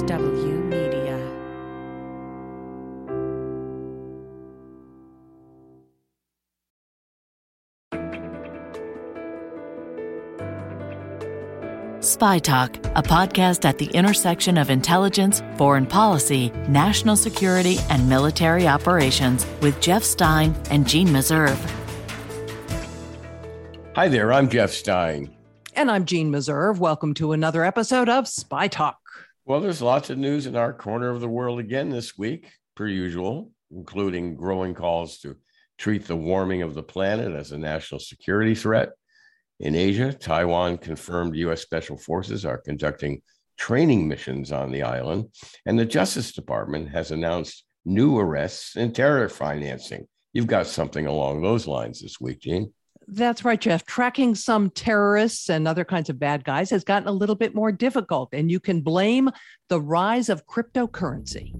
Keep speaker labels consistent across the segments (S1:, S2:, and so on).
S1: MSW Media.
S2: Spy Talk, a podcast at the intersection of intelligence, foreign policy, national security, and military operations with Jeff Stein and Jeanne Meserve.
S3: Hi there, I'm Jeff Stein.
S4: And I'm Jeanne Meserve. Welcome to another episode of Spy Talk.
S3: Well, there's lots of news in our corner of the world again this week, per usual, including growing calls to treat the warming of the planet as a national security threat. In Asia, Taiwan confirmed U.S. Special Forces are conducting training missions on the island, and the Justice Department has announced new arrests in terror financing. You've got something along those lines this week, Jeanne.
S4: That's right, Jeff. Tracking some terrorists and other kinds of bad guys has gotten a little bit more difficult, and you can blame the rise of cryptocurrency.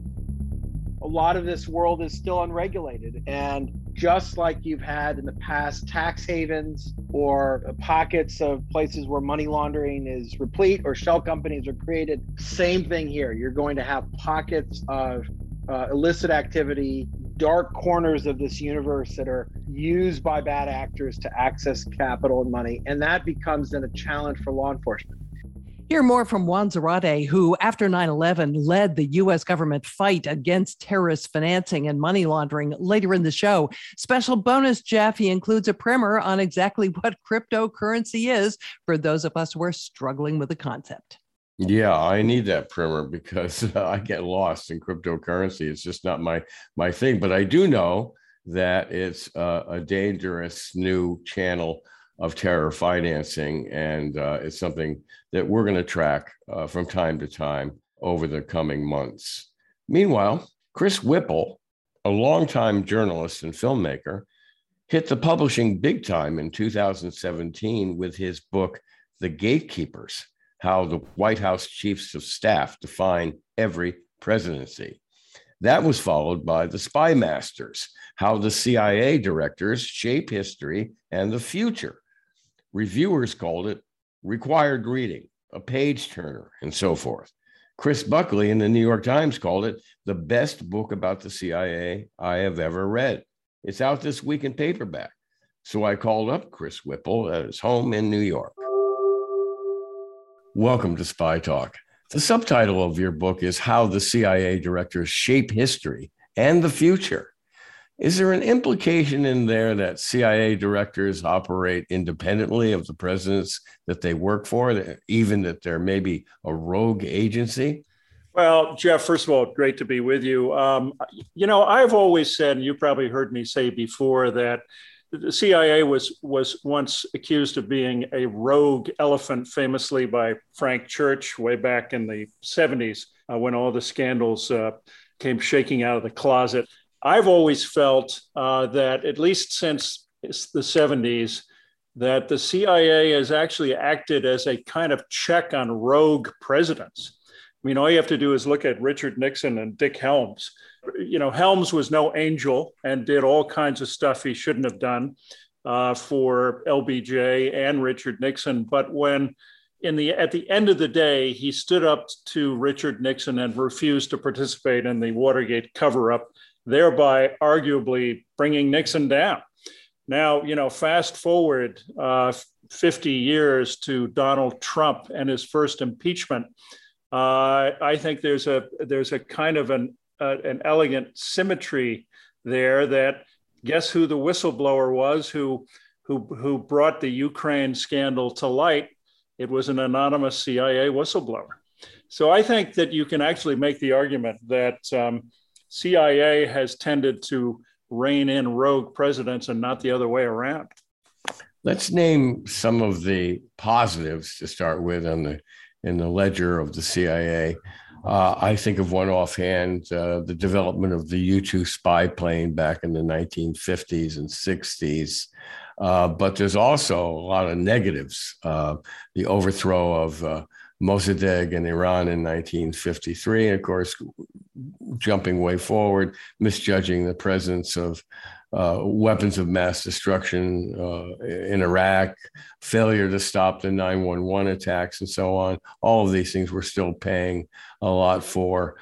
S5: A lot of this world is still unregulated. And just like you've had in the past tax havens or pockets of places where money laundering is replete or shell companies are created, same thing here. You're going to have pockets of uh, illicit activity dark corners of this universe that are used by bad actors to access capital and money. And that becomes then a challenge for law enforcement.
S4: Hear more from Juan Zarate, who, after 9 11, led the U.S. government fight against terrorist financing and money laundering later in the show. Special bonus, Jeff, he includes a primer on exactly what cryptocurrency is for those of us who are struggling with the concept.
S3: Yeah, I need that primer because uh, I get lost in cryptocurrency. It's just not my my thing. But I do know that it's uh, a dangerous new channel of terror financing, and uh, it's something that we're going to track uh, from time to time over the coming months. Meanwhile, Chris Whipple, a longtime journalist and filmmaker, hit the publishing big time in 2017 with his book, The Gatekeepers how the White House chiefs of staff define every presidency. That was followed by the Spy Masters, how the CIA directors shape history and the future. Reviewers called it required reading, a page turner, and so forth. Chris Buckley in the New York Times called it the best book about the CIA I have ever read. It's out this week in paperback. So I called up Chris Whipple at his home in New York. Welcome to Spy Talk. The subtitle of your book is How the CIA Directors Shape History and the Future. Is there an implication in there that CIA directors operate independently of the presidents that they work for, even that there may be a rogue agency?
S6: Well, Jeff, first of all, great to be with you. Um, you know, I've always said, and you probably heard me say before, that the CIA was was once accused of being a rogue elephant, famously by Frank Church way back in the 70s uh, when all the scandals uh, came shaking out of the closet. I've always felt uh, that at least since the 70s, that the CIA has actually acted as a kind of check on rogue presidents. I mean, all you have to do is look at Richard Nixon and Dick Helms you know, Helms was no angel and did all kinds of stuff he shouldn't have done uh, for LBJ and Richard Nixon. But when in the at the end of the day, he stood up to Richard Nixon and refused to participate in the Watergate cover-up, thereby arguably bringing Nixon down. Now, you know, fast forward uh, 50 years to Donald Trump and his first impeachment. Uh, I think there's a there's a kind of an uh, an elegant symmetry there that guess who the whistleblower was who who who brought the Ukraine scandal to light it was an anonymous CIA whistleblower so I think that you can actually make the argument that um, CIA has tended to rein in rogue presidents and not the other way around.
S3: Let's name some of the positives to start with on the in the ledger of the CIA. Uh, I think of one offhand, uh, the development of the U 2 spy plane back in the 1950s and 60s. Uh, but there's also a lot of negatives. Uh, the overthrow of uh, Mossadegh in Iran in 1953, and of course, jumping way forward, misjudging the presence of uh, weapons of mass destruction uh, in Iraq, failure to stop the 911 attacks, and so on. All of these things we're still paying a lot for.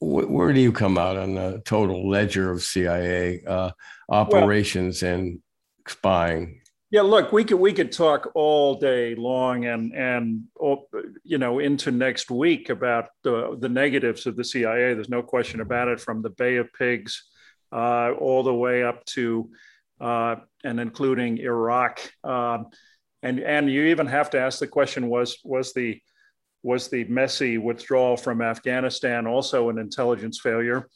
S3: where do you come out on the total ledger of CIA uh, operations well, and spying?
S6: Yeah, look, we could we could talk all day long and and you know into next week about the the negatives of the CIA. There's no question about it. From the Bay of Pigs uh, all the way up to uh, and including Iraq, um, and and you even have to ask the question: was was the was the messy withdrawal from Afghanistan also an intelligence failure?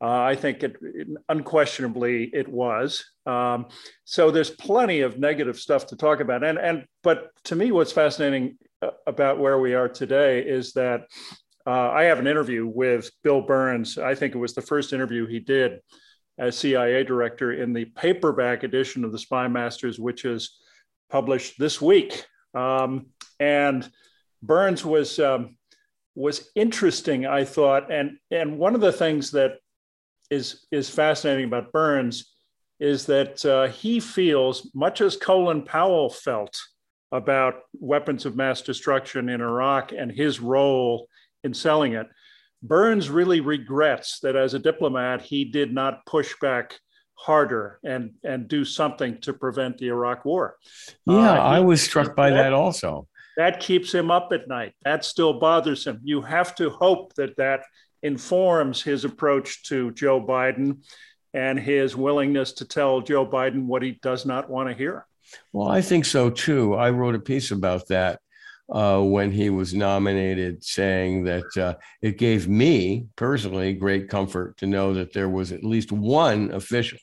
S6: Uh, I think it, it, unquestionably it was. Um, so there's plenty of negative stuff to talk about. And and but to me, what's fascinating uh, about where we are today is that uh, I have an interview with Bill Burns. I think it was the first interview he did as CIA director in the paperback edition of the Spy Masters, which is published this week. Um, and Burns was um, was interesting, I thought, and and one of the things that is is fascinating about Burns is that uh, he feels much as Colin Powell felt about weapons of mass destruction in Iraq and his role in selling it. Burns really regrets that as a diplomat he did not push back harder and and do something to prevent the Iraq War.
S3: Yeah, uh, he, I was struck by that, that also.
S6: That keeps him up at night. That still bothers him. You have to hope that that informs his approach to Joe Biden and his willingness to tell Joe Biden what he does not want to hear.
S3: Well, I think so too. I wrote a piece about that uh, when he was nominated, saying that uh, it gave me personally great comfort to know that there was at least one official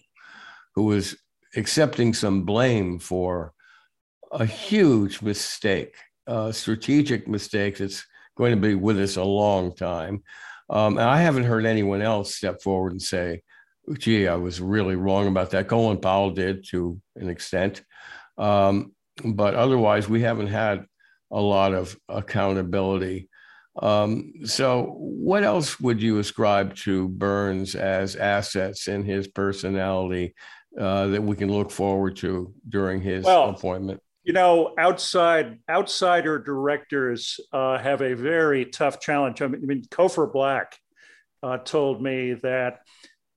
S3: who was accepting some blame for a huge mistake, a strategic mistake that's going to be with us a long time. Um, and I haven't heard anyone else step forward and say, gee, I was really wrong about that. Colin Powell did to an extent. Um, but otherwise, we haven't had a lot of accountability. Um, so, what else would you ascribe to Burns as assets in his personality uh, that we can look forward to during his well, appointment?
S6: You know, outside outsider directors uh, have a very tough challenge. I mean, Cofer Black uh, told me that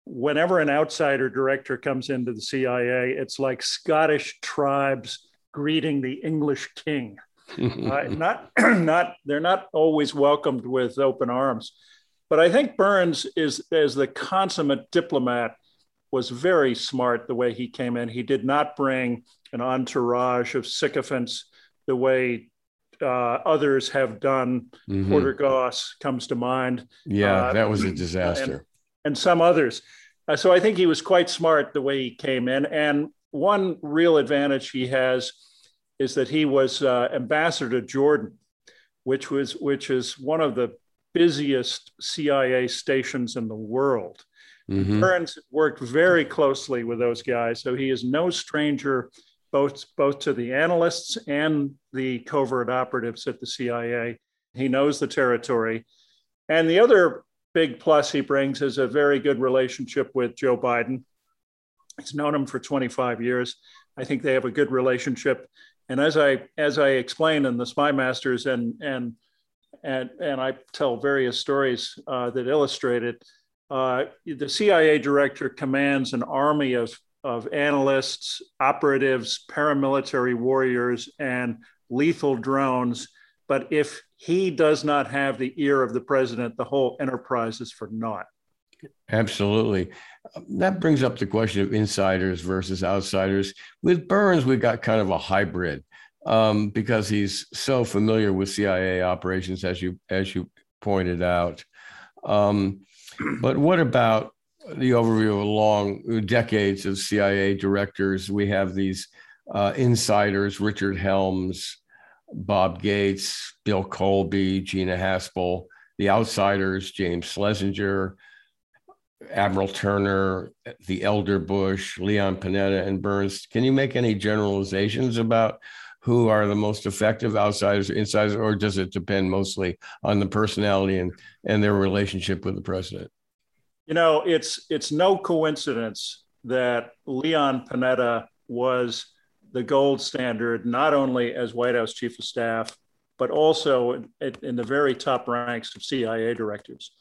S6: whenever an outsider director comes into the CIA, it's like Scottish tribes greeting the English king. uh, not, not, they're not always welcomed with open arms. But I think Burns is, as the consummate diplomat, was very smart the way he came in. He did not bring an entourage of sycophants the way uh, others have done. Mm-hmm. Porter Goss comes to mind.
S3: Yeah, uh, that was a disaster.
S6: And, and some others. Uh, so I think he was quite smart the way he came in. And one real advantage he has is that he was uh, ambassador to Jordan, which was which is one of the busiest CIA stations in the world. Mm-hmm. Burns worked very closely with those guys, so he is no stranger both both to the analysts and the covert operatives at the CIA. He knows the territory. And the other big plus he brings is a very good relationship with Joe Biden. He's known him for 25 years. I think they have a good relationship. And as I as I explain in the Spy Masters and and and and I tell various stories uh, that illustrate it, uh, the CIA director commands an army of, of analysts, operatives, paramilitary warriors, and lethal drones. But if he does not have the ear of the president, the whole enterprise is for naught.
S3: Absolutely. That brings up the question of insiders versus outsiders. With Burns, we got kind of a hybrid um, because he's so familiar with CIA operations, as you as you pointed out. Um, but what about the overview of long decades of CIA directors? We have these uh, insiders: Richard Helms, Bob Gates, Bill Colby, Gina Haspel. The outsiders: James Schlesinger, Admiral Turner, the elder Bush, Leon Panetta, and Burns. Can you make any generalizations about who are the most effective outsiders insiders, or does it depend mostly on the personality and, and their relationship with the president?
S6: You know, it's it's no coincidence that Leon Panetta was the gold standard, not only as White House chief of staff, but also in, in the very top ranks of CIA directors.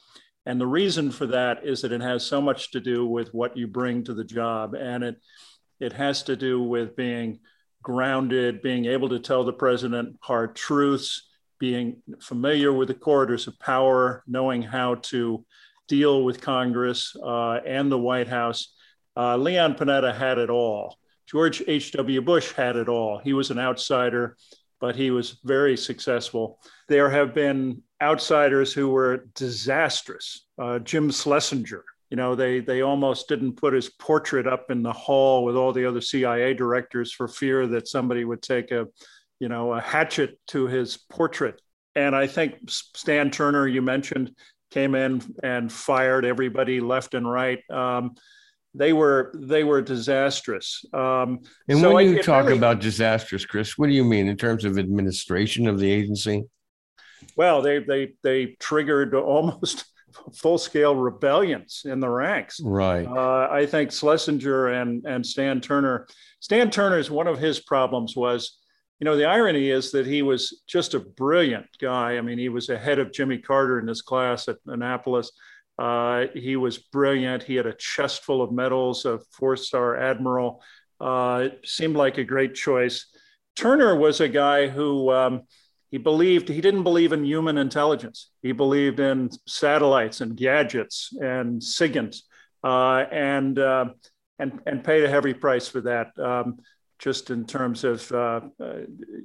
S6: And the reason for that is that it has so much to do with what you bring to the job. And it, it has to do with being grounded, being able to tell the president hard truths, being familiar with the corridors of power, knowing how to deal with Congress uh, and the White House. Uh, Leon Panetta had it all. George H.W. Bush had it all. He was an outsider, but he was very successful. There have been outsiders who were disastrous. Uh, Jim Schlesinger, you know, they, they almost didn't put his portrait up in the hall with all the other CIA directors for fear that somebody would take a, you know, a hatchet to his portrait. And I think Stan Turner, you mentioned, came in and fired everybody left and right. Um, they were they were disastrous. Um,
S3: and so when you talk really, about disastrous, Chris, what do you mean in terms of administration of the agency?
S6: Well, they they they triggered almost full scale rebellions in the ranks.
S3: Right.
S6: Uh, I think Schlesinger and and Stan Turner. Stan Turner's one of his problems was, you know, the irony is that he was just a brilliant guy. I mean, he was ahead of Jimmy Carter in his class at Annapolis. Uh, he was brilliant. He had a chest full of medals, a four star admiral. Uh, seemed like a great choice. Turner was a guy who um, he believed, he didn't believe in human intelligence. He believed in satellites and gadgets and SIGINT uh, and, uh, and, and paid a heavy price for that. Um, just in terms of, uh, uh,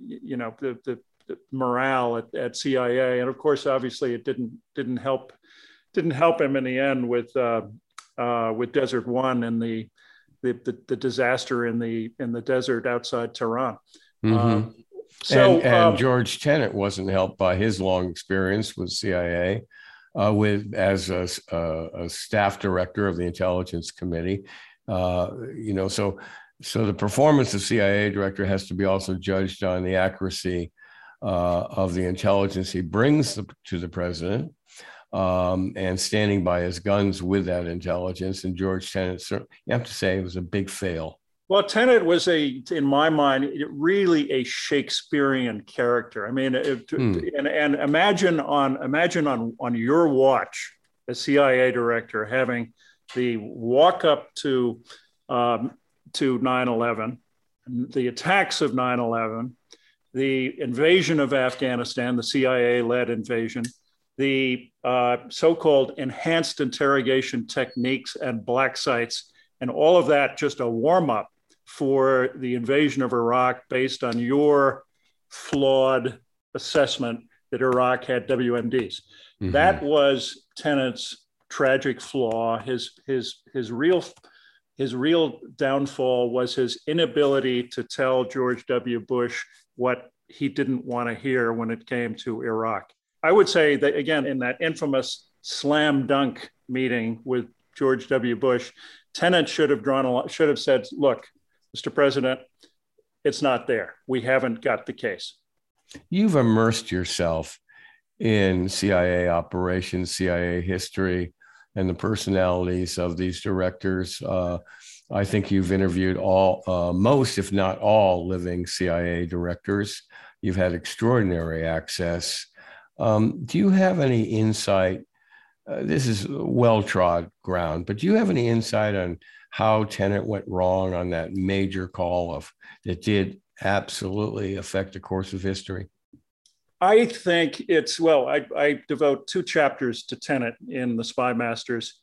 S6: you know, the, the, morale at, at CIA. And of course, obviously it didn't, didn't help didn't help him in the end with uh, uh, with Desert One and the, the, the the disaster in the in the desert outside Tehran.
S3: Mm-hmm. Um, so, and, and um, George Tenet wasn't helped by his long experience with CIA, uh, with as a, a, a, staff director of the Intelligence Committee. Uh, you know, so so the performance of CIA director has to be also judged on the accuracy uh, of the intelligence he brings to the president um, and standing by his guns with that intelligence. And George Tenet, you have to say, it was a big fail.
S6: Well, Tenet was a, in my mind, really a Shakespearean character. I mean, it, hmm. and, and imagine on imagine on on your watch, a CIA director having the walk up to um, to 9/11, the attacks of 9/11, the invasion of Afghanistan, the CIA-led invasion, the uh, so-called enhanced interrogation techniques and black sites, and all of that just a warm-up for the invasion of Iraq based on your flawed assessment that Iraq had WMDs. Mm-hmm. That was Tenet's tragic flaw. His his his real his real downfall was his inability to tell George W. Bush what he didn't want to hear when it came to Iraq. I would say that again in that infamous slam dunk meeting with George W. Bush, Tenet should have drawn a should have said, "Look, Mr. President, it's not there. We haven't got the case."
S3: You've immersed yourself in CIA operations, CIA history, and the personalities of these directors. Uh, I think you've interviewed all, uh, most, if not all, living CIA directors. You've had extraordinary access um, do you have any insight? Uh, this is well trod ground, but do you have any insight on how Tenet went wrong on that major call of that did absolutely affect the course of history?
S6: I think it's well. I, I devote two chapters to Tenet in the Spy Masters,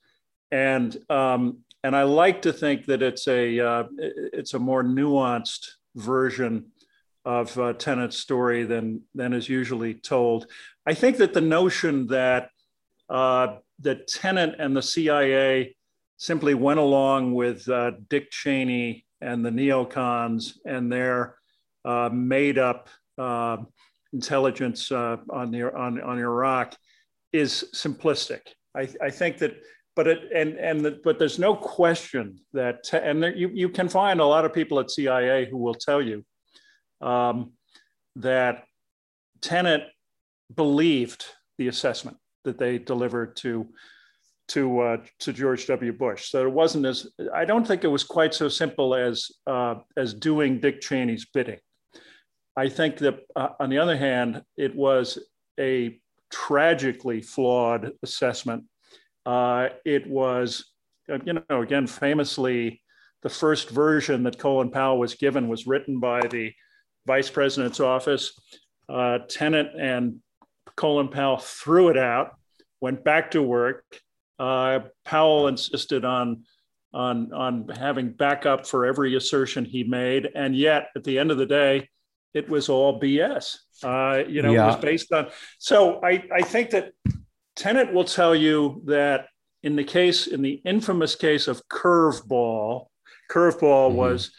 S6: and um, and I like to think that it's a uh, it's a more nuanced version of uh, Tenet's story than than is usually told. I think that the notion that uh, that and the CIA simply went along with uh, Dick Cheney and the neocons and their uh, made up uh, intelligence uh, on the on on Iraq is simplistic. I, I think that but it and and the, but there's no question that and there, you you can find a lot of people at CIA who will tell you um, that Tenet believed the assessment that they delivered to to uh, to George W. Bush. So it wasn't as I don't think it was quite so simple as uh, as doing Dick Cheney's bidding. I think that uh, on the other hand, it was a tragically flawed assessment. Uh, it was, uh, you know, again, famously, the first version that Colin Powell was given was written by the vice president's office. Uh, Tenet and Colin Powell threw it out, went back to work. Uh, Powell insisted on, on, on having backup for every assertion he made. And yet, at the end of the day, it was all BS. Uh, you know, yeah. it was based on. So I, I think that Tenet will tell you that in the case, in the infamous case of curveball, curveball mm-hmm. was,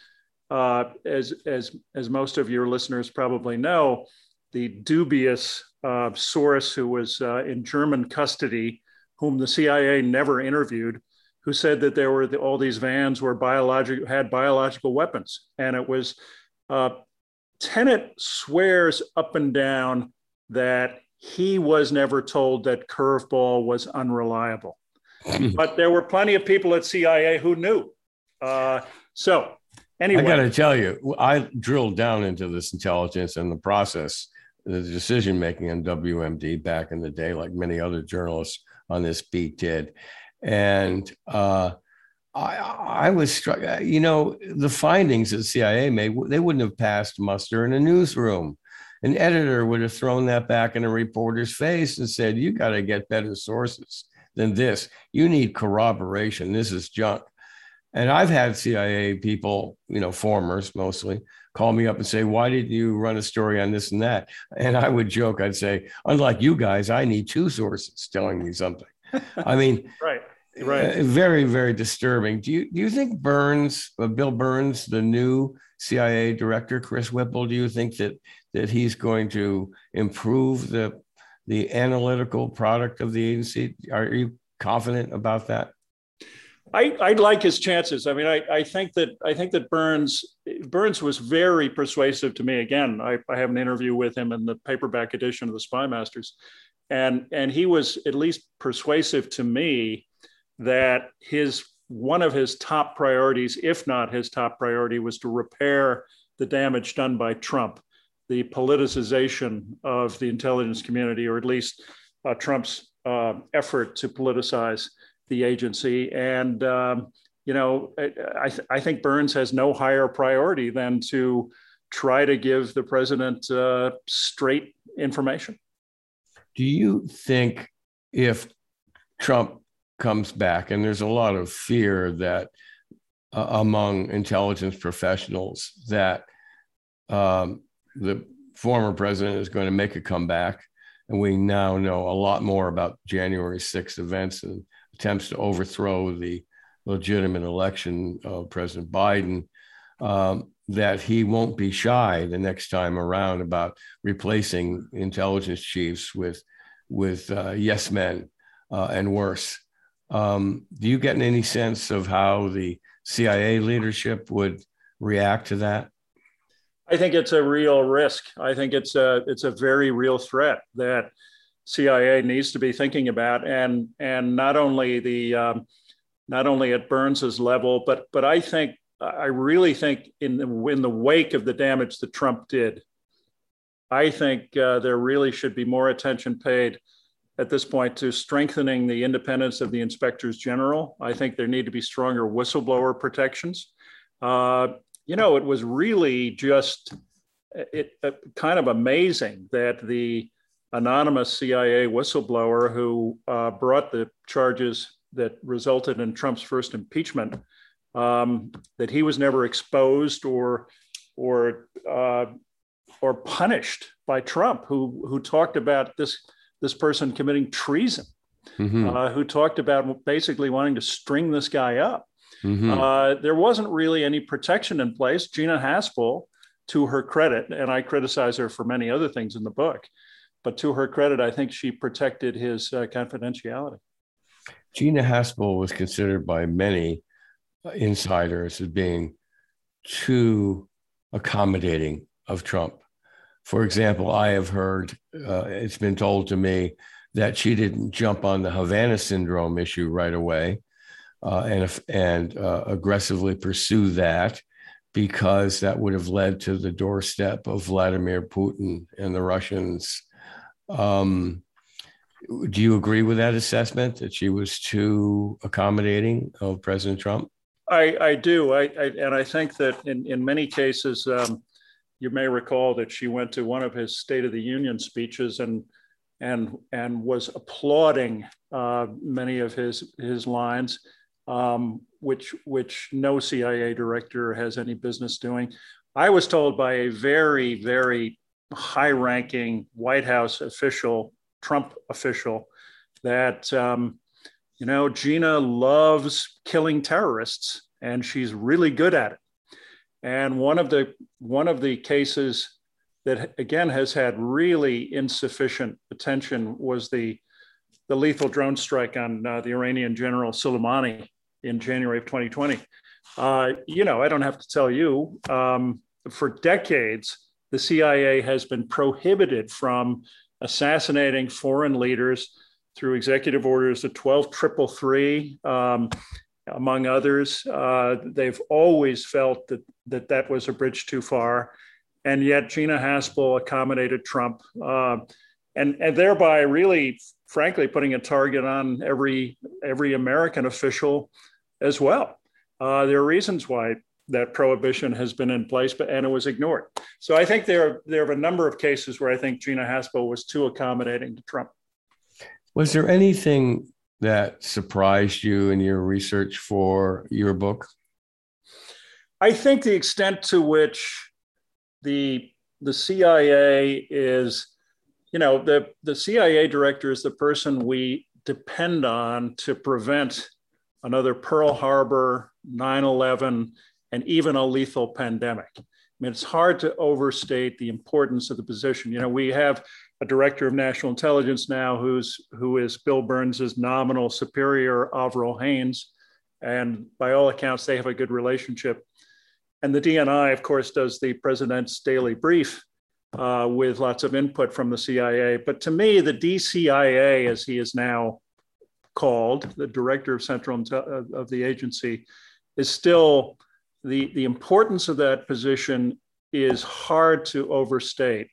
S6: uh, as as as most of your listeners probably know, the dubious uh, source who was uh, in German custody, whom the CIA never interviewed, who said that there were the, all these vans were biological had biological weapons, and it was uh, Tenet swears up and down that he was never told that curveball was unreliable. but there were plenty of people at CIA who knew. Uh, so, anyway.
S3: I got to tell you, I drilled down into this intelligence and the process, the decision making on WMD back in the day, like many other journalists on this beat did. And uh, I, I was struck. Uh, you know, the findings that CIA made, they wouldn't have passed muster in a newsroom. An editor would have thrown that back in a reporter's face and said, "You got to get better sources than this. You need corroboration. This is junk." And I've had CIA people, you know, formers mostly, call me up and say, Why did you run a story on this and that? And I would joke, I'd say, Unlike you guys, I need two sources telling me something. I mean,
S6: right right
S3: uh, very very disturbing do you do you think burns uh, bill burns the new cia director chris whipple do you think that that he's going to improve the the analytical product of the agency are you confident about that
S6: I, I like his chances. I mean, I, I think that I think that Burns Burns was very persuasive to me. Again, I, I have an interview with him in the paperback edition of the Spy Masters, and and he was at least persuasive to me that his one of his top priorities, if not his top priority, was to repair the damage done by Trump, the politicization of the intelligence community, or at least uh, Trump's uh, effort to politicize the agency. And, um, you know, I, th- I, think Burns has no higher priority than to try to give the president uh, straight information.
S3: Do you think if Trump comes back, and there's a lot of fear that uh, among intelligence professionals that um, the former president is going to make a comeback, and we now know a lot more about January 6th events and attempts to overthrow the legitimate election of President Biden. Um, that he won't be shy the next time around about replacing intelligence chiefs with with uh, yes men uh, and worse. Um, do you get any sense of how the CIA leadership would react to that?
S6: I think it's a real risk. I think it's a it's a very real threat that CIA needs to be thinking about, and and not only the um, not only at Burns's level, but but I think I really think in the in the wake of the damage that Trump did, I think uh, there really should be more attention paid at this point to strengthening the independence of the inspectors general. I think there need to be stronger whistleblower protections. Uh, you know, it was really just it, it, kind of amazing that the anonymous CIA whistleblower who uh, brought the charges that resulted in Trump's first impeachment, um, that he was never exposed or or uh, or punished by Trump, who who talked about this this person committing treason, mm-hmm. uh, who talked about basically wanting to string this guy up. Mm-hmm. Uh, there wasn't really any protection in place. Gina Haspel, to her credit, and I criticize her for many other things in the book, but to her credit, I think she protected his uh, confidentiality.
S3: Gina Haspel was considered by many insiders as being too accommodating of Trump. For example, I have heard, uh, it's been told to me that she didn't jump on the Havana syndrome issue right away uh, and and uh, aggressively pursue that because that would have led to the doorstep of Vladimir Putin and the Russians. Um, do you agree with that assessment that she was too accommodating of President Trump?
S6: I, I do. I, I, and I think that in, in many cases, um, you may recall that she went to one of his State of the Union speeches and and and was applauding uh, many of his his lines, um, which which no CIA director has any business doing. I was told by a very very high-ranking White House official, Trump official, that um, you know Gina loves killing terrorists and she's really good at it. And one of the one of the cases that again has had really insufficient attention was the the lethal drone strike on uh, the Iranian general Soleimani in January of 2020. Uh, you know, I don't have to tell you, um, for decades, the CIA has been prohibited from assassinating foreign leaders through executive orders, the 12333, um, among others. Uh, they've always felt that, that that was a bridge too far. And yet, Gina Haspel accommodated Trump uh, and, and thereby really, frankly, putting a target on every, every American official as well. Uh, there are reasons why that prohibition has been in place, but and it was ignored. So I think there there are a number of cases where I think Gina Haspel was too accommodating to Trump.
S3: Was there anything that surprised you in your research for your book?
S6: I think the extent to which the the CIA is, you know, the, the CIA director is the person we depend on to prevent another Pearl Harbor, 9 11, and even a lethal pandemic. I mean, it's hard to overstate the importance of the position. You know, we have a director of national intelligence now who's who is Bill Burns's nominal superior, Avril Haines, and by all accounts, they have a good relationship. And the DNI, of course, does the president's daily brief uh, with lots of input from the CIA. But to me, the DCIA, as he is now called, the director of central of the agency, is still the, the importance of that position is hard to overstate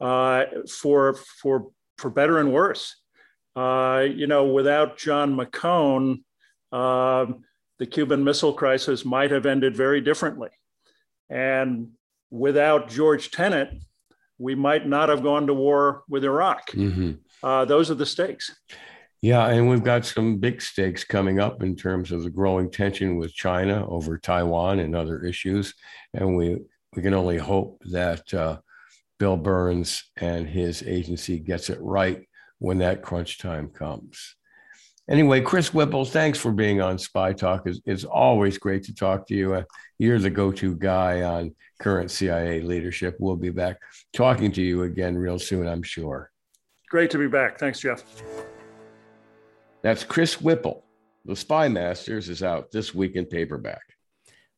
S6: uh, for, for, for better and worse. Uh, you know, without John McCone, uh, the Cuban Missile Crisis might have ended very differently. And without George Tenet, we might not have gone to war with Iraq. Mm-hmm. Uh, those are the stakes.
S3: Yeah, and we've got some big stakes coming up in terms of the growing tension with China over Taiwan and other issues, and we we can only hope that uh, Bill Burns and his agency gets it right when that crunch time comes. Anyway, Chris Whipple, thanks for being on Spy Talk. It's, it's always great to talk to you. Uh, you're the go to guy on current CIA leadership. We'll be back talking to you again real soon, I'm sure.
S6: Great to be back. Thanks, Jeff.
S3: That's Chris Whipple. The Spy Masters is out this week in paperback.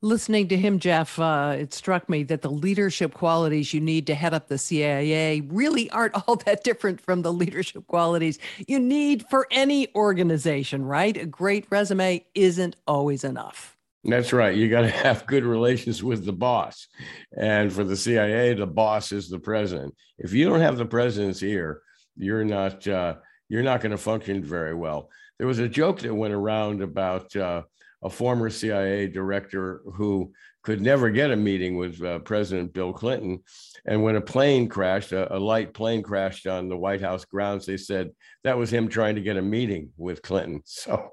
S4: Listening to him, Jeff, uh, it struck me that the leadership qualities you need to head up the CIA really aren't all that different from the leadership qualities you need for any organization, right? A great resume isn't always enough.
S3: That's right. You got to have good relations with the boss. And for the CIA, the boss is the president. If you don't have the president's ear, you're not uh, you're not going to function very well. There was a joke that went around about uh, a former CIA director who could never get a meeting with uh, President Bill Clinton. And when a plane crashed, a, a, light plane crashed on the White House grounds, they said that was him trying to get a meeting with Clinton. So,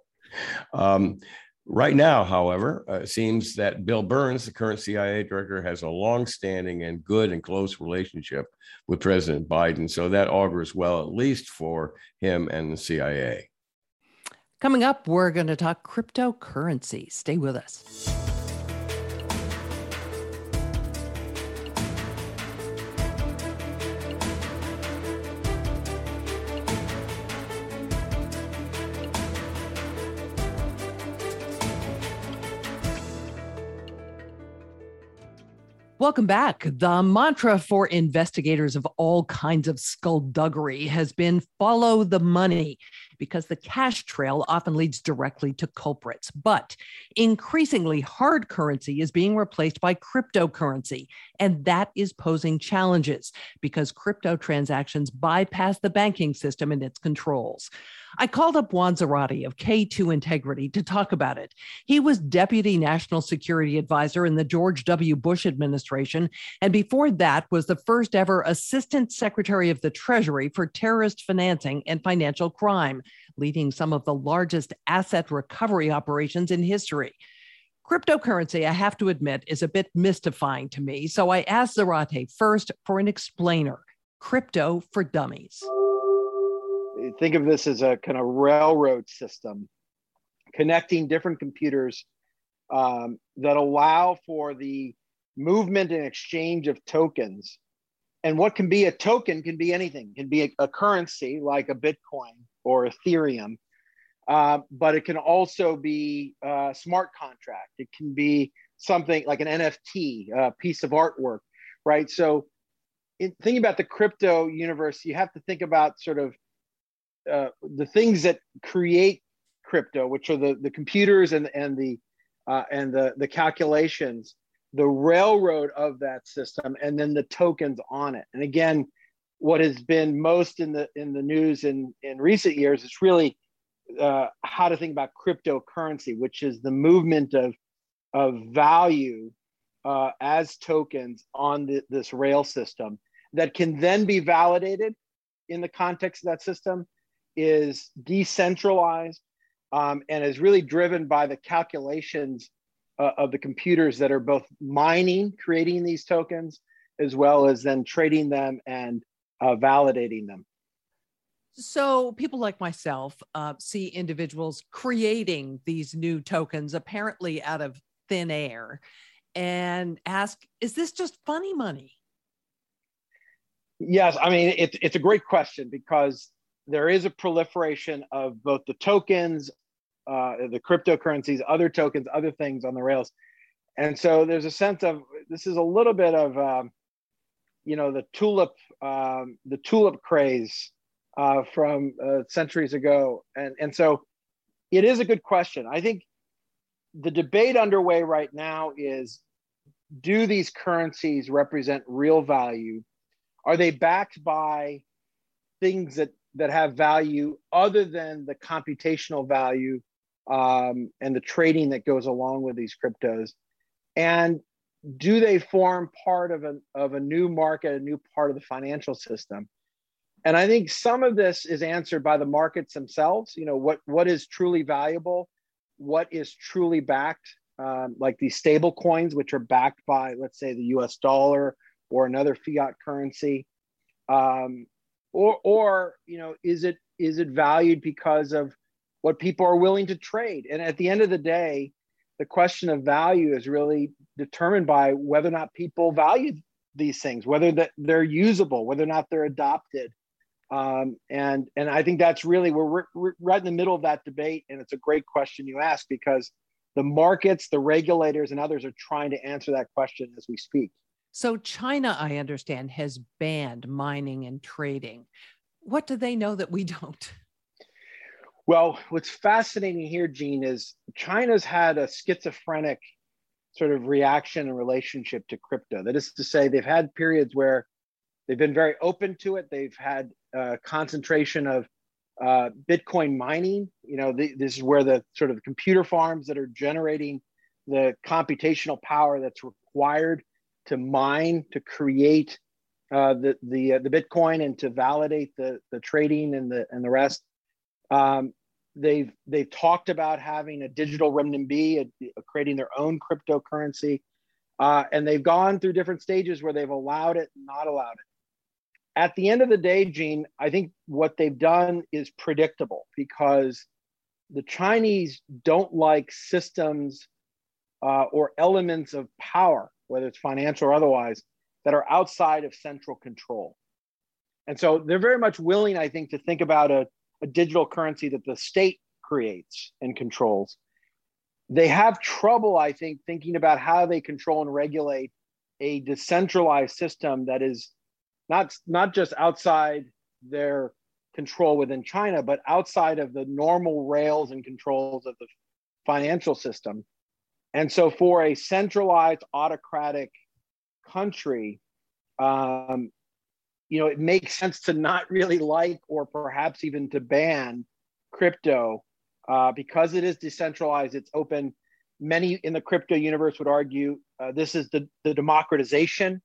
S3: um, right now, however, uh, it seems that Bill Burns, the current CIA director, has a long-standing and good and close relationship with President Biden. So that augurs well, at least for him and the CIA.
S4: Coming up, we're going to talk cryptocurrency. Stay with us. Welcome back. The mantra for investigators of all kinds of skullduggery has been follow the money because the cash trail often leads directly to culprits. But increasingly, hard currency is being replaced by cryptocurrency, and that is posing challenges because crypto transactions bypass the banking system and its controls. I called up Juan Zarate of K2 Integrity to talk about it. He was Deputy National Security Advisor in the George W. Bush administration, and before that was the first ever Assistant Secretary of the Treasury for terrorist financing and financial crime, leading some of the largest asset recovery operations in history. Cryptocurrency, I have to admit, is a bit mystifying to me. So I asked Zarate first for an explainer crypto for dummies
S5: think of this as a kind of railroad system connecting different computers um, that allow for the movement and exchange of tokens. And what can be a token can be anything, it can be a, a, currency like a Bitcoin or Ethereum, uh, but it can also be a smart contract. It can be something like an NFT, a piece of artwork, right? So, in thinking about the crypto universe, you have to think about sort of uh, the things that create crypto, which are the, the computers and, and the uh, and the, the calculations, the railroad of that system, and then the tokens on it. And again, what has been most in the in the news in, in recent years is really uh, how to think about cryptocurrency, which is the movement of of value uh, as tokens on the, this rail system that can then be validated in the context of that system is decentralized um, and is really driven by the calculations uh, of the computers that are both mining, creating these tokens, as well as then trading them and uh, validating them.
S4: So, people like myself uh, see individuals creating these new tokens apparently out of thin air and ask, is this just funny money?
S5: Yes, I mean, it, it's a great question because there is a proliferation of both the tokens, uh, the cryptocurrencies, other tokens, other things on the rails. And so there's a sense of this is a little bit of, um, you know, the tulip, um, the tulip craze uh, from uh, centuries ago. And, and so it is a good question. I think the debate underway right now is do these currencies represent real value? Are they backed by things that that have value other than the computational value um, and the trading that goes along with these cryptos? And do they form part of a, of a new market, a new part of the financial system? And I think some of this is answered by the markets themselves. You know, what, what is truly valuable? What is truly backed? Um, like these stable coins, which are backed by, let's say, the US dollar or another fiat currency. Um, or or you know is it is it valued because of what people are willing to trade and at the end of the day the question of value is really determined by whether or not people value these things whether that they're usable whether or not they're adopted um, and and i think that's really we're, we're right in the middle of that debate and it's a great question you ask because the markets the regulators and others are trying to answer that question as we speak
S4: so, China, I understand, has banned mining and trading. What do they know that we don't?
S5: Well, what's fascinating here, Jeanne, is China's had a schizophrenic sort of reaction and relationship to crypto. That is to say, they've had periods where they've been very open to it. They've had a concentration of uh, Bitcoin mining. You know, the, this is where the sort of computer farms that are generating the computational power that's required to mine to create uh, the the uh, the Bitcoin and to validate the the trading and the and the rest. Um, they've they've talked about having a digital renminbi, a, creating their own cryptocurrency, uh, and they've gone through different stages where they've allowed it, and not allowed it. At the end of the day, Jeanne, I think what they've done is predictable because the Chinese don't like systems uh, or elements of power whether it's financial or otherwise, that are outside of central control. And so they're very much willing, I think, to think about a, a digital currency that the state creates and controls. They have trouble, I think, thinking about how they control and regulate a decentralized system that is not not just outside their control within China, but outside of the normal rails and controls of the financial system. And so, for a centralized autocratic country, um, you know, it makes sense to not really like or perhaps even to ban crypto uh, because it is decentralized, it's open. Many in the crypto universe would argue uh, this is the, the democratization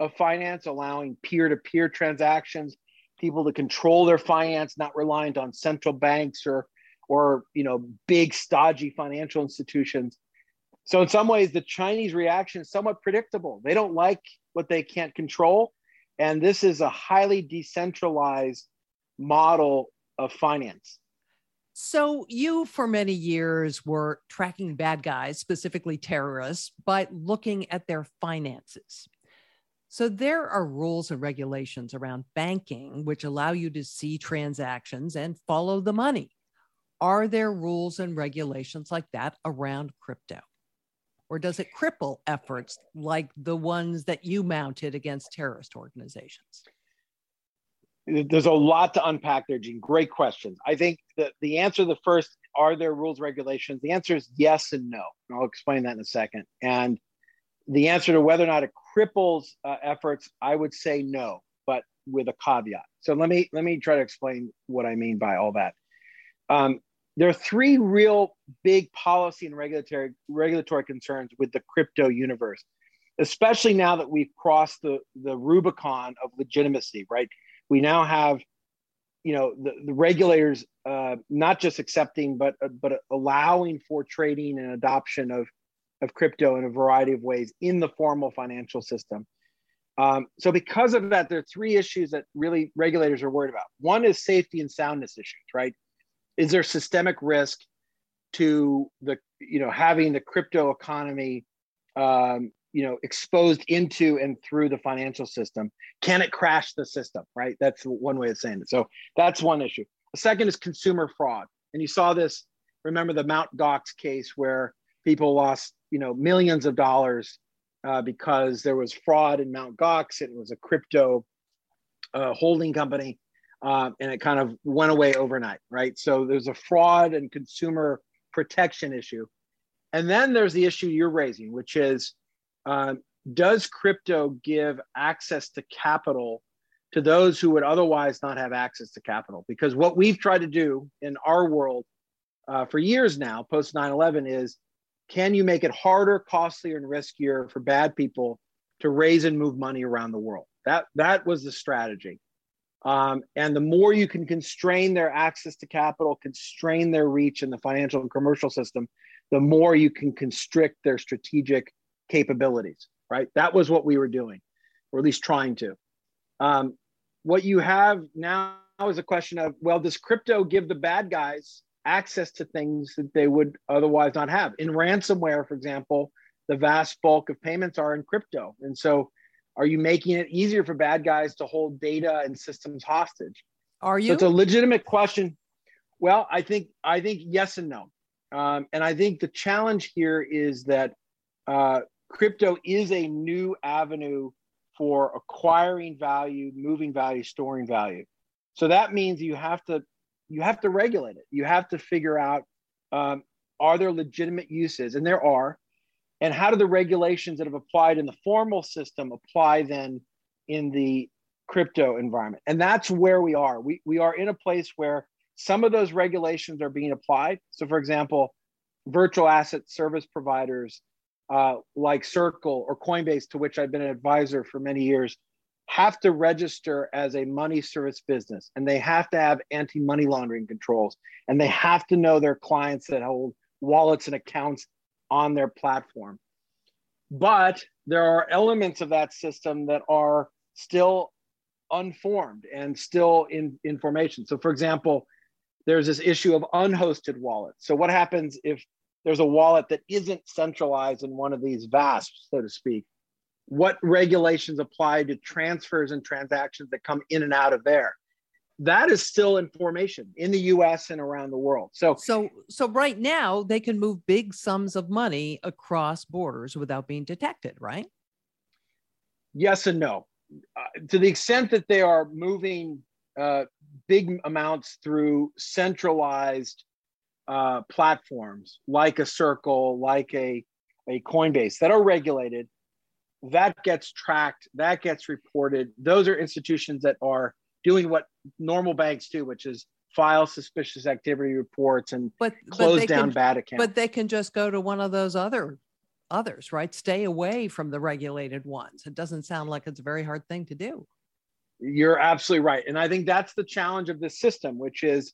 S5: of finance, allowing peer to peer transactions, people to control their finance, not reliant on central banks or, or you know, big, stodgy financial institutions. So, in some ways, the Chinese reaction is somewhat predictable. They don't like what they can't control. And this is a highly decentralized model of finance.
S4: So, you for many years were tracking bad guys, specifically terrorists, by looking at their finances. So, there are rules and regulations around banking which allow you to see transactions and follow the money. Are there rules and regulations like that around crypto? Or does it cripple efforts like the ones that you mounted against terrorist organizations?
S5: There's a lot to unpack there, Jeanne. Great questions. I think the, the answer to the first, are there rules, regulations? The answer is yes and no. And I'll explain that in a second. And the answer to whether or not it cripples uh, efforts, I would say no, but with a caveat. So let me let me try to explain what I mean by all that. Um, there are three real big policy and regulatory regulatory concerns with the crypto universe, especially now that we've crossed the the Rubicon of legitimacy. Right, we now have, you know, the, the regulators uh, not just accepting but uh, but allowing for trading and adoption of of crypto in a variety of ways in the formal financial system. Um, so because of that, there are three issues that really regulators are worried about. One is safety and soundness issues, right? is there systemic risk to the you know having the crypto economy um, you know exposed into and through the financial system can it crash the system right that's one way of saying it so that's one issue the second is consumer fraud and you saw this remember the Mt. Gox case where people lost you know millions of dollars uh, because there was fraud in Mt. Gox it was a crypto uh, holding company uh, and it kind of went away overnight, right? So there's a fraud and consumer protection issue. And then there's the issue you're raising, which is um, does crypto give access to capital to those who would otherwise not have access to capital? Because what we've tried to do in our world uh, for years now, post 9 11, is can you make it harder, costlier, and riskier for bad people to raise and move money around the world? That, that was the strategy. Um, and the more you can constrain their access to capital, constrain their reach in the financial and commercial system, the more you can constrict their strategic capabilities, right? That was what we were doing, or at least trying to. Um, what you have now is a question of well, does crypto give the bad guys access to things that they would otherwise not have? In ransomware, for example, the vast bulk of payments are in crypto. And so are you making it easier for bad guys to hold data and systems hostage?
S4: Are you?
S5: So it's a legitimate question. Well, I think I think yes and no, um, and I think the challenge here is that uh, crypto is a new avenue for acquiring value, moving value, storing value. So that means you have to you have to regulate it. You have to figure out um, are there legitimate uses, and there are. And how do the regulations that have applied in the formal system apply then in the crypto environment? And that's where we are. We, we are in a place where some of those regulations are being applied. So for example virtual asset service providers uh, like circle or coinbase to which i've been an advisor for many years have to register as a money service business and they have to have anti-money laundering controls and they have to know their clients that hold wallets and accounts on their platform. But there are elements of that system that are still unformed and still in, in formation. So, for example, there's this issue of unhosted wallets. So, what happens if there's a wallet that isn't centralized in one of these VASPs, so to speak? What regulations apply to transfers and transactions that come in and out of there? that is still in formation in the US and around the world. So
S4: so so right now they can move big sums of money across borders without being detected, right?
S5: yes and no. Uh, to the extent that they are moving uh, big amounts through centralized uh, platforms like a Circle, like a, a Coinbase that are regulated, that gets tracked, that gets reported. Those are institutions that are doing what normal banks do, which is file suspicious activity reports and but, close but down
S4: can,
S5: bad accounts.
S4: But they can just go to one of those other others, right? Stay away from the regulated ones. It doesn't sound like it's a very hard thing to do.
S5: You're absolutely right. And I think that's the challenge of this system, which is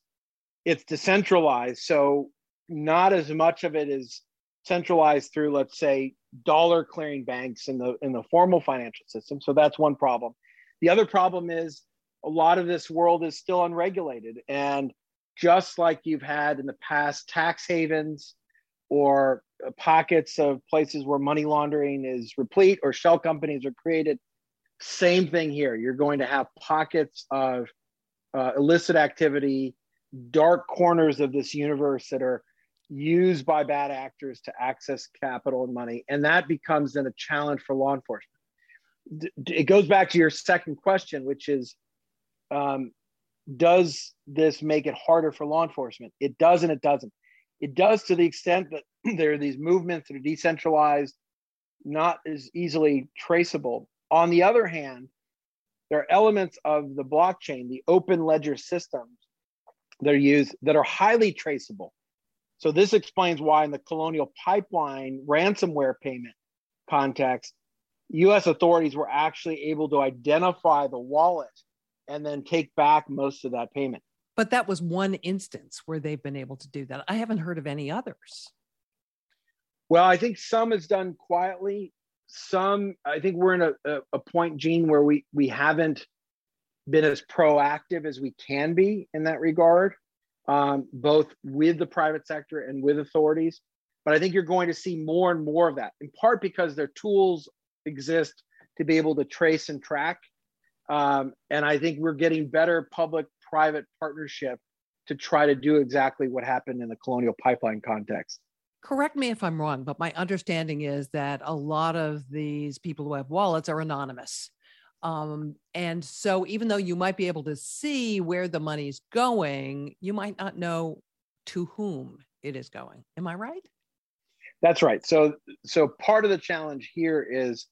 S5: it's decentralized. So not as much of it is centralized through, let's say, dollar clearing banks in the in the formal financial system. So that's one problem. The other problem is a lot of this world is still unregulated. And just like you've had in the past tax havens or pockets of places where money laundering is replete or shell companies are created, same thing here. You're going to have pockets of uh, illicit activity, dark corners of this universe that are used by bad actors to access capital and money. And that becomes then a challenge for law enforcement. It goes back to your second question, which is um, does this make it harder for law enforcement? It does and it doesn't. It does to the extent that there are these movements that are decentralized, not as easily traceable. On the other hand, there are elements of the blockchain, the open ledger systems that are used that are highly traceable. So this explains why in the Colonial Pipeline ransomware payment context, US authorities were actually able to identify the wallet and then take back most of that payment.
S4: But that was one instance where they've been able to do that. I haven't heard of any others.
S5: Well, I think some is done quietly. Some, I think we're in a, a, a point, Jeanne, where we we haven't been as proactive as we can be in that regard, um, both with the private sector and with authorities. But I think you're going to see more and more of that, in part because their tools exist to be able to trace and track um, and I think we're getting better public private partnership to try to do exactly what happened in the colonial pipeline context.
S4: Correct me if I'm wrong, but my understanding is that a lot of these people who have wallets are anonymous. Um, and so even though you might be able to see where the money's going, you might not know to whom it is going. Am I right?
S5: That's right. So so part of the challenge here is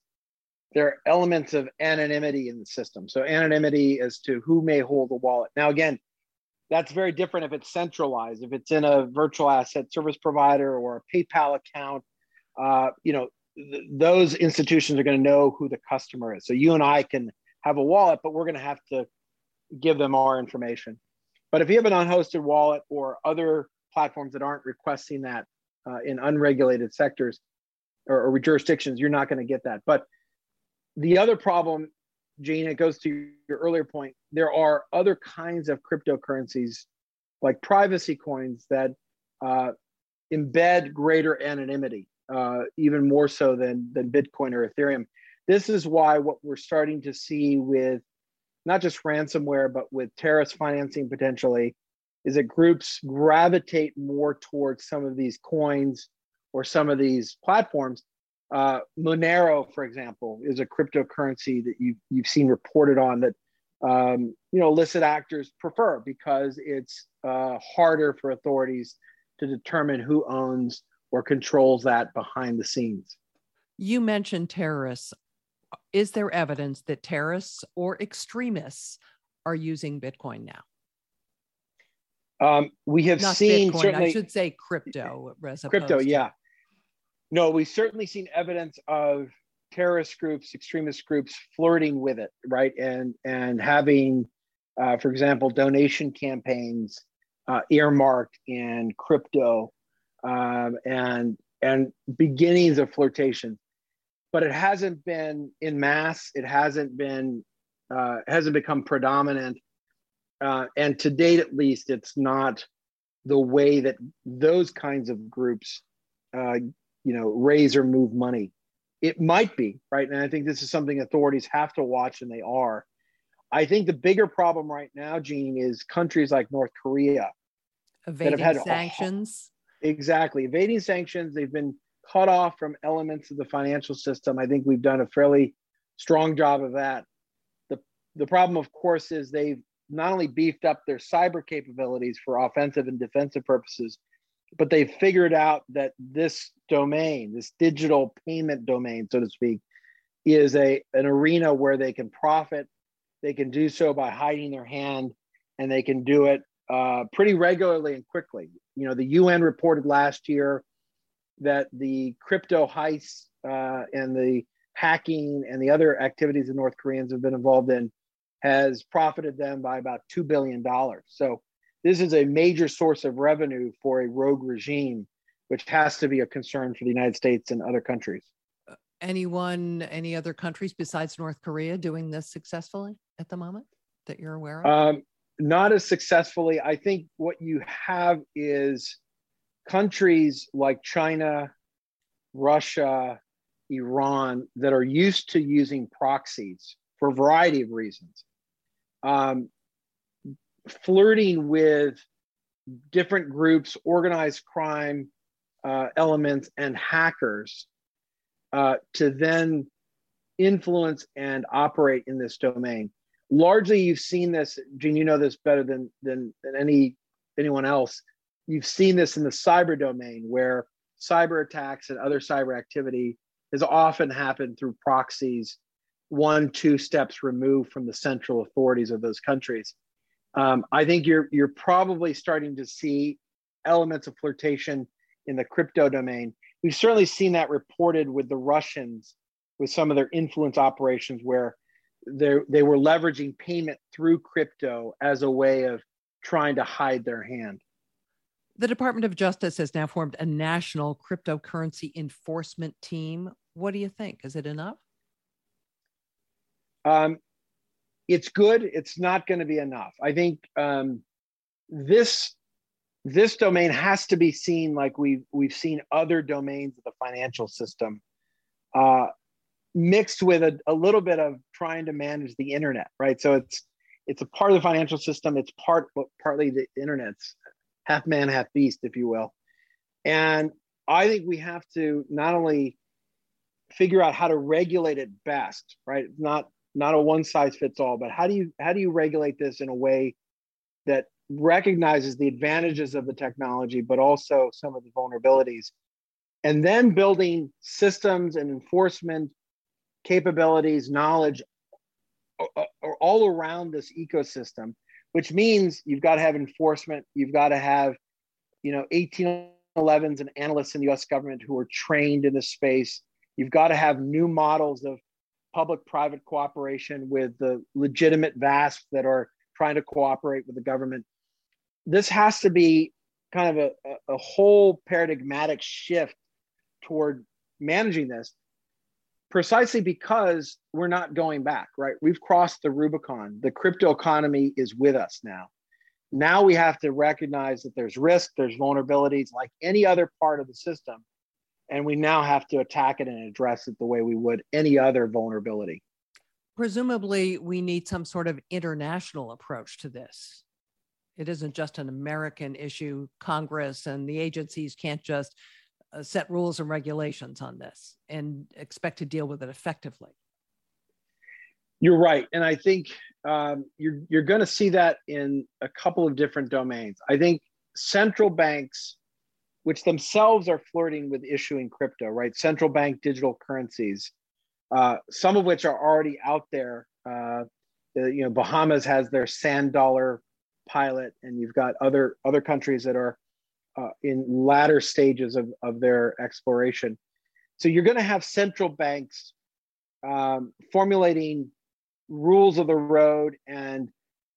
S5: there are elements of anonymity in the system. So anonymity as to who may hold the wallet. Now, again, that's very different if it's centralized. If it's in a virtual asset service provider or a PayPal account, uh, you know, th- those institutions are going to know who the customer is. So you and I can have a wallet, but we're going to have to give them our information. But if you have an unhosted wallet or other platforms that aren't requesting that uh, in unregulated sectors or, or jurisdictions, you're not going to get that. But the other problem, Jeanne, it goes to your earlier point. There are other kinds of cryptocurrencies, like privacy coins, that uh, embed greater anonymity, uh, even more so than than Bitcoin or Ethereum. This is why what we're starting to see with not just ransomware, but with terrorist financing potentially, is that groups gravitate more towards some of these coins or some of these platforms uh, Monero, for example, is a cryptocurrency that you've, you've seen reported on that um, you know illicit actors prefer because it's uh, harder for authorities to determine who owns or controls that behind the scenes.
S4: You mentioned terrorists. Is there evidence that terrorists or extremists are using Bitcoin now?
S5: Um, we have
S4: Not
S5: seen
S4: Bitcoin,
S5: certainly
S4: I should say crypto.
S5: crypto, yeah. No, we've certainly seen evidence of terrorist groups, extremist groups flirting with it, right? And and having, uh, for example, donation campaigns uh, earmarked in crypto, um, and and beginnings of flirtation, but it hasn't been in mass. It hasn't been uh, hasn't become predominant, uh, and to date, at least, it's not the way that those kinds of groups uh, you know raise or move money. It might be right? And i think this is something authorities have to watch and they are. I think the bigger problem right now Jeanne is countries like north korea
S4: evading that have had sanctions
S5: exactly evading sanctions they've been cut off from elements of the financial system i think we've done a fairly strong job of that. The, the problem, of course, is they've not only beefed up their cyber capabilities for offensive and defensive purposes, but they've figured out that this domain, this digital payment domain, so to speak, is a an arena where they can profit. They can do so by hiding their hand, and they can do it uh, pretty regularly and quickly. You know, the UN reported last year that the crypto heists uh, and the hacking and the other activities the North Koreans have been involved in has profited them by about $2 billion. So this is a major source of revenue for a rogue regime, which has to be a concern for the United States and other countries.
S4: Anyone, any other countries besides North Korea doing this successfully at the moment that you're aware of?
S5: Um, not as successfully. I think what you have is countries like China, Russia, Iran that are used to using proxies for a variety of reasons, um, flirting with different groups, organized crime uh, elements, and hackers uh, to then influence and operate in this domain. Largely, you've seen this, Jeanne. You know this better than than, than any anyone else you've seen this in the cyber domain where cyber attacks and other cyber activity has often happened through proxies one two steps removed from the central authorities of those countries um, i think you're you're probably starting to see elements of flirtation in the crypto domain we've certainly seen that reported with the russians with some of their influence operations where they they were leveraging payment through crypto as a way of trying to hide their hand
S4: the Department of Justice has now formed a national cryptocurrency enforcement team. What do you think? Is it enough?
S5: Um, it's good. It's not going to be enough. I think um, this this domain has to be seen like we've we've seen other domains of the financial system, uh, mixed with a, a little bit of trying to manage the internet, right? So it's it's a part of the financial system. It's part but partly the internet's half man, half beast, if you will. And I think we have to not only figure out how to regulate it best, right? Not not a one size fits all, but how do you how do you regulate this in a way that recognizes the advantages of the technology, but also some of the vulnerabilities, and then building systems and enforcement capabilities, knowledge all around this ecosystem which means you've got to have enforcement. You've got to have, you know, 1811s and analysts in the US government who are trained in this space. You've got to have new models of public private cooperation with the legitimate VASP that are trying to cooperate with the government. This has to be kind of a, a whole paradigmatic shift toward managing this precisely because we're not going back, right? We've crossed the Rubicon. The crypto economy is with us now. Now we have to recognize that there's risk, there's vulnerabilities like any other part of the system. And we now have to attack it and address it the way we would any other vulnerability.
S4: Presumably, we need some sort of international approach to this. It isn't just an American issue. Congress and the agencies can't just set rules and regulations on this and expect to deal with it effectively.
S5: You're right, and I think um, you're you're going to see that in a couple of different domains. I think central banks, which themselves are flirting with issuing crypto, right? Central bank digital currencies, uh, some of which are already out there. Uh, you know, Bahamas has their sand dollar pilot, and you've got other other countries that are uh, in latter stages of, of their exploration. So you're going to have central banks um, formulating rules of the road and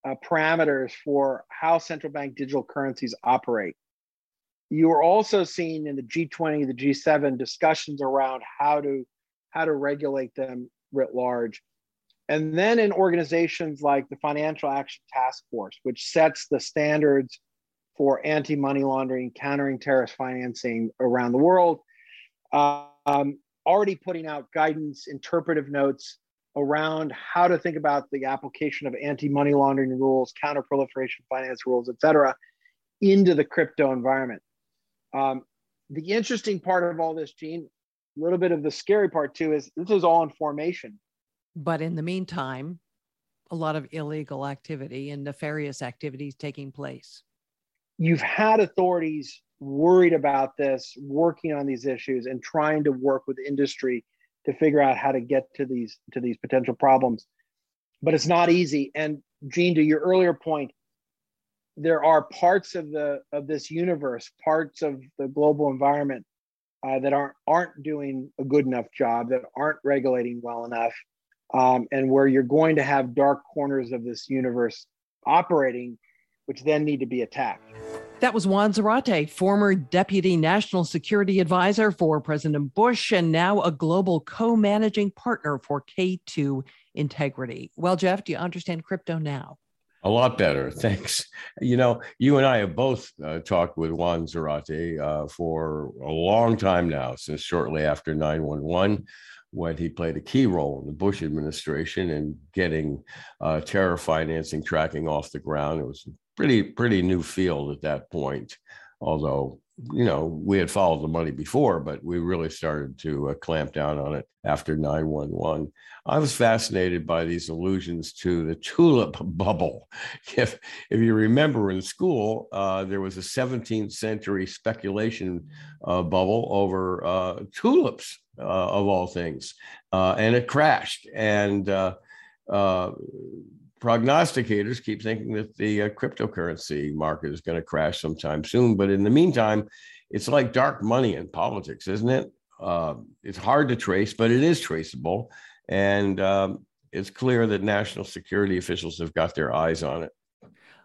S5: uh, parameters for how central bank digital currencies operate. You are also seeing in the G20, the G7 discussions around how to how to regulate them writ large. And then in organizations like the Financial Action Task Force, which sets the standards for anti money laundering, countering terrorist financing around the world. Um, already putting out guidance, interpretive notes around how to think about the application of anti money laundering rules, counter proliferation finance rules, et cetera, into the crypto environment. Um, the interesting part of all this, Jeanne, a little bit of the scary part too, is this is all in formation.
S4: But in the meantime, a lot of illegal activity and nefarious activities taking place.
S5: You've had authorities worried about this, working on these issues, and trying to work with industry to figure out how to get to these to these potential problems. But it's not easy. And Jeanne, to your earlier point, there are parts of the of this universe, parts of the global environment uh, that aren't aren't doing a good enough job, that aren't regulating well enough, um, and where you're going to have dark corners of this universe operating, which then need to be attacked.
S4: That was Juan Zarate, former deputy national security advisor for President Bush and now a global co managing partner for K2 Integrity. Well, Jeff, do you understand crypto now?
S3: A lot better. Thanks. You know, you and I have both uh, talked with Juan Zarate uh, for a long time now, since shortly after 911, when he played a key role in the Bush administration in getting uh, terror financing tracking off the ground. It was a pretty, pretty new field at that point, although you know, we had followed the money before, but we really started to uh, clamp down on it after 911. I was fascinated by these allusions to the tulip bubble. If, if you remember in school, uh, there was a 17th century speculation uh, bubble over uh, tulips, uh, of all things, uh, and it crashed. And prognosticators keep thinking that the uh, cryptocurrency market is going to crash sometime soon. But in the meantime, it's like dark money in politics, isn't it? Uh, it's hard to trace, but it is traceable. And um, it's clear that national security officials have got their eyes on it.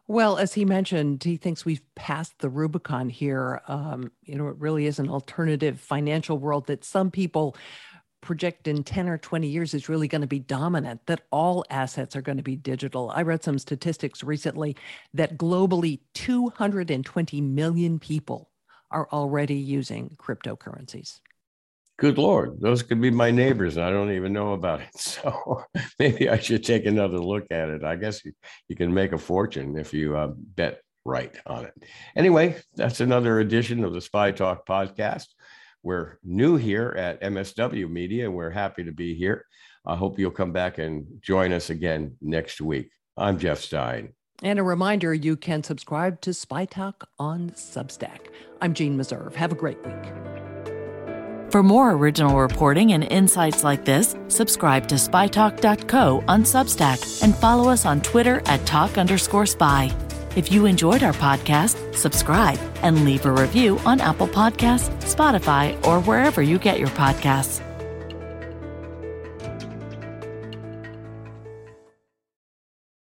S4: Well, as he mentioned, he thinks we've passed the Rubicon here. Um, you know, it really is an alternative financial world that some people project in 10 or 20 years is really going to be dominant, that all assets are going to be digital. I read some statistics recently that globally 220 million people are already using cryptocurrencies.
S3: Good Lord, those could be my neighbors. I don't even know about it. So maybe I should take another look at it. I guess you, you can make a fortune if you uh, bet right on it. Anyway, that's another edition of the SpyTalk podcast. We're new here at MSW Media, and we're happy to be here. I hope you'll come back and join us again next week. I'm Jeff Stein.
S4: And a reminder you can subscribe to SpyTalk on Substack. I'm Jeanne Meserve. Have a great week.
S2: For more original reporting and insights like this, subscribe to spytalk.co on Substack and follow us on Twitter at talk underscore spy. If you enjoyed our podcast, subscribe and leave a review on Apple Podcasts, Spotify, or wherever you get your podcasts.